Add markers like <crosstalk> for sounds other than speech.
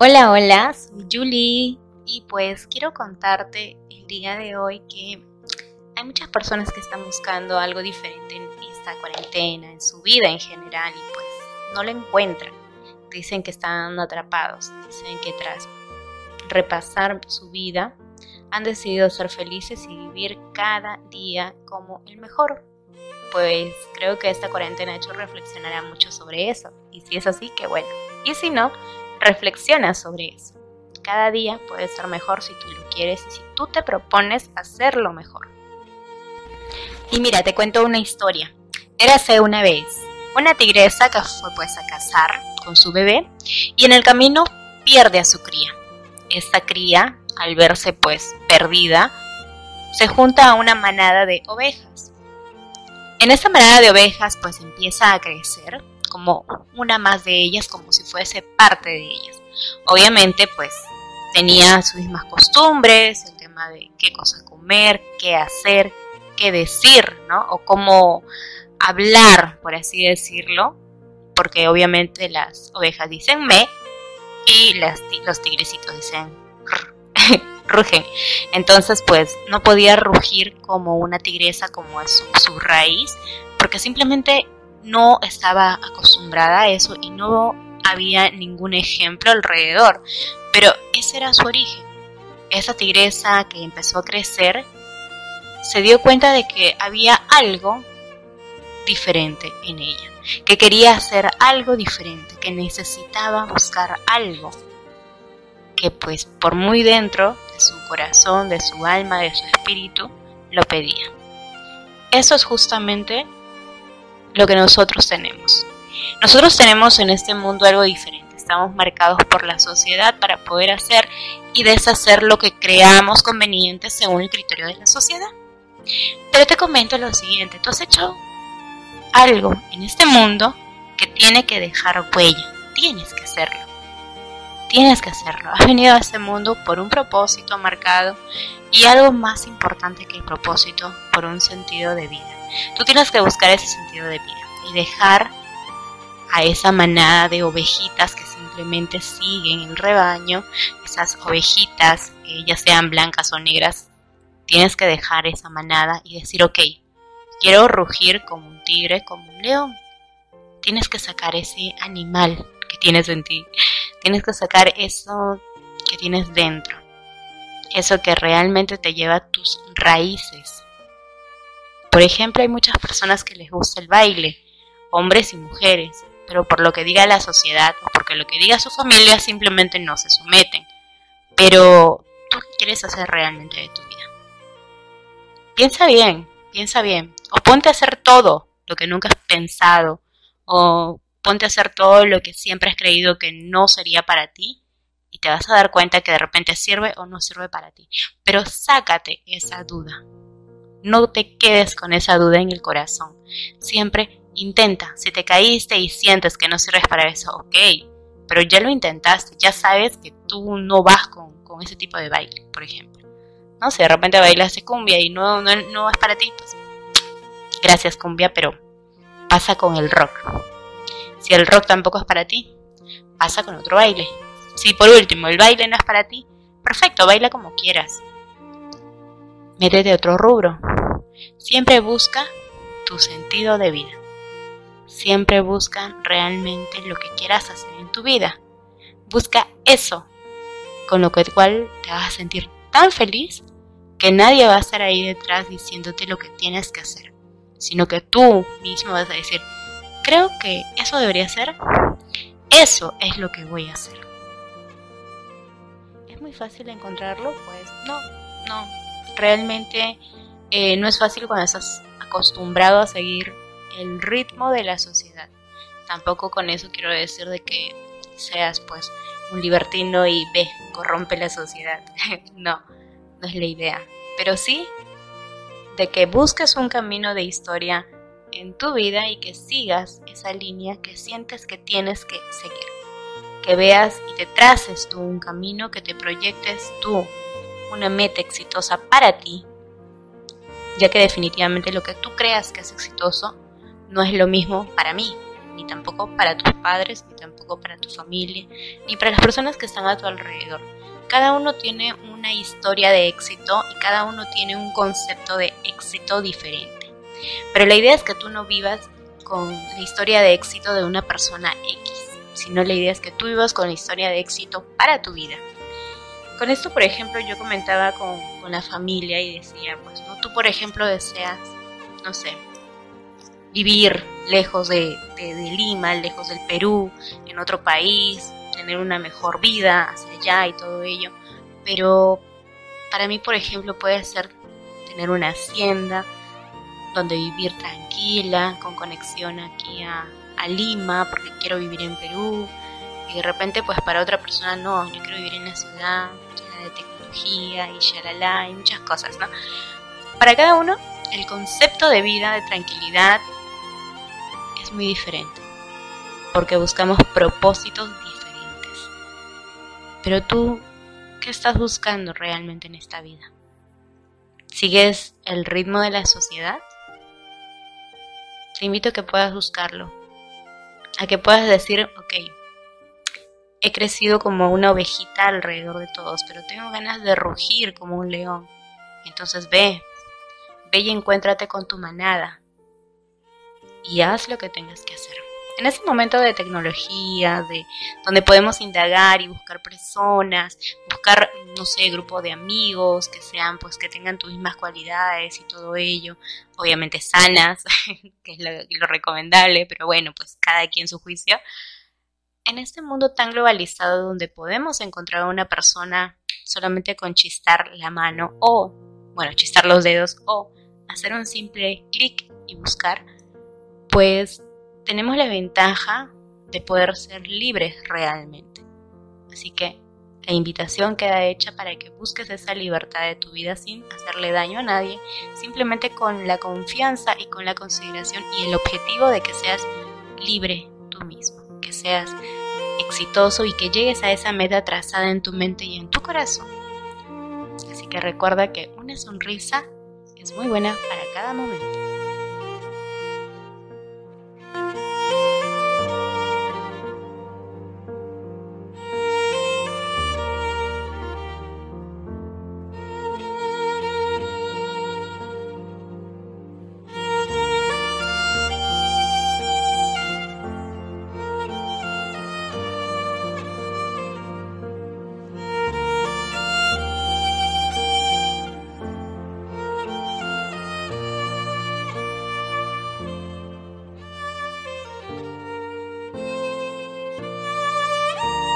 Hola, hola, soy Julie y pues quiero contarte el día de hoy que hay muchas personas que están buscando algo diferente en esta cuarentena, en su vida en general y pues no lo encuentran. Dicen que están atrapados, dicen que tras repasar su vida han decidido ser felices y vivir cada día como el mejor. Pues creo que esta cuarentena ha hecho reflexionar a muchos sobre eso. Y si es así, qué bueno. Y si no, reflexiona sobre eso. Cada día puede ser mejor si tú lo quieres y si tú te propones hacerlo mejor. Y mira, te cuento una historia. Érase una vez una tigresa que fue pues a cazar con su bebé y en el camino pierde a su cría. Esta cría, al verse pues perdida, se junta a una manada de ovejas. En esta manada de ovejas pues empieza a crecer como una más de ellas, como si fuese parte de ellas. Obviamente, pues tenía sus mismas costumbres, el tema de qué cosa comer, qué hacer, qué decir, ¿no? O cómo hablar, por así decirlo, porque obviamente las ovejas dicen me y los tigrecitos dicen <laughs> rugen. Entonces, pues no podía rugir como una tigresa, como es su raíz, porque simplemente no estaba acostumbrada a eso y no había ningún ejemplo alrededor. Pero ese era su origen. Esa tigresa que empezó a crecer se dio cuenta de que había algo diferente en ella, que quería hacer algo diferente, que necesitaba buscar algo que pues por muy dentro de su corazón, de su alma, de su espíritu, lo pedía. Eso es justamente lo que nosotros tenemos. Nosotros tenemos en este mundo algo diferente. Estamos marcados por la sociedad para poder hacer y deshacer lo que creamos conveniente según el criterio de la sociedad. Pero te comento lo siguiente, tú has hecho algo en este mundo que tiene que dejar huella. Tienes que hacerlo. Tienes que hacerlo. Has venido a este mundo por un propósito marcado y algo más importante que el propósito, por un sentido de vida. Tú tienes que buscar ese sentido de vida y dejar a esa manada de ovejitas que simplemente siguen el rebaño, esas ovejitas, eh, ya sean blancas o negras, tienes que dejar esa manada y decir, ok, quiero rugir como un tigre, como un león. Tienes que sacar ese animal que tienes en ti. Tienes que sacar eso que tienes dentro. Eso que realmente te lleva a tus raíces. Por ejemplo, hay muchas personas que les gusta el baile, hombres y mujeres, pero por lo que diga la sociedad o porque lo que diga su familia simplemente no se someten. Pero, ¿tú qué quieres hacer realmente de tu vida? Piensa bien, piensa bien. O ponte a hacer todo lo que nunca has pensado. O ponte a hacer todo lo que siempre has creído que no sería para ti. Y te vas a dar cuenta que de repente sirve o no sirve para ti. Pero sácate esa duda. No te quedes con esa duda en el corazón. Siempre intenta. Si te caíste y sientes que no sirves para eso, ok. Pero ya lo intentaste, ya sabes que tú no vas con, ese tipo de baile, por ejemplo. No si de repente bailas cumbia y no, no, no es para ti, pues gracias cumbia, pero pasa con el rock. Si el rock tampoco es para ti, pasa con otro baile. Si por último el baile no es para ti, perfecto, baila como quieras métete otro rubro. Siempre busca tu sentido de vida. Siempre busca realmente lo que quieras hacer en tu vida. Busca eso con lo cual te vas a sentir tan feliz que nadie va a estar ahí detrás diciéndote lo que tienes que hacer, sino que tú mismo vas a decir, creo que eso debería ser, eso es lo que voy a hacer. ¿Es muy fácil encontrarlo? Pues no, no, realmente eh, no es fácil cuando estás acostumbrado a seguir el ritmo de la sociedad. Tampoco con eso quiero decir de que seas pues un libertino y ve, corrompe la sociedad. <laughs> no, no es la idea. Pero sí de que busques un camino de historia en tu vida y que sigas esa línea que sientes que tienes que seguir. Que veas y te traces tú un camino, que te proyectes tú una meta exitosa para ti, ya que definitivamente lo que tú creas que es exitoso no es lo mismo para mí, ni tampoco para tus padres, ni tampoco para tu familia, ni para las personas que están a tu alrededor. Cada uno tiene una historia de éxito y cada uno tiene un concepto de éxito diferente. Pero la idea es que tú no vivas con la historia de éxito de una persona X, sino la idea es que tú vivas con la historia de éxito para tu vida. Con esto, por ejemplo, yo comentaba con, con la familia y decía, pues, ¿no? Tú, por ejemplo, deseas, no sé, vivir lejos de, Lima, lejos del Perú, en otro país, tener una mejor vida hacia allá y todo ello. Pero para mí, por ejemplo, puede ser tener una hacienda donde vivir tranquila, con conexión aquí a, a Lima, porque quiero vivir en Perú. Y de repente, pues para otra persona, no, yo quiero vivir en la ciudad llena de tecnología y shalala y muchas cosas, ¿no? Para cada uno, el concepto de vida, de tranquilidad, muy diferente, porque buscamos propósitos diferentes. Pero tú, ¿qué estás buscando realmente en esta vida? ¿Sigues el ritmo de la sociedad? Te invito a que puedas buscarlo, a que puedas decir, ok, he crecido como una ovejita alrededor de todos, pero tengo ganas de rugir como un león. Entonces ve, ve y encuéntrate con tu manada, y haz lo que tengas que hacer. En ese momento de tecnología, de donde podemos indagar y buscar personas, buscar, no sé, grupo de amigos que sean, pues, que tengan tus mismas cualidades y todo ello, obviamente sanas, <laughs> que es lo, lo recomendable, pero bueno, pues cada quien su juicio. En este mundo tan globalizado donde podemos encontrar a una persona solamente con chistar la mano o, bueno, chistar los dedos o hacer un simple clic y buscar, pues tenemos la ventaja de poder ser libres realmente. Así que la invitación queda hecha para que busques esa libertad de tu vida sin hacerle daño a nadie, simplemente con la confianza y con la consideración y el objetivo de que seas libre tú mismo, que seas exitoso y que llegues a esa meta trazada en tu mente y en tu corazón. Así que recuerda que una sonrisa es muy buena para cada momento.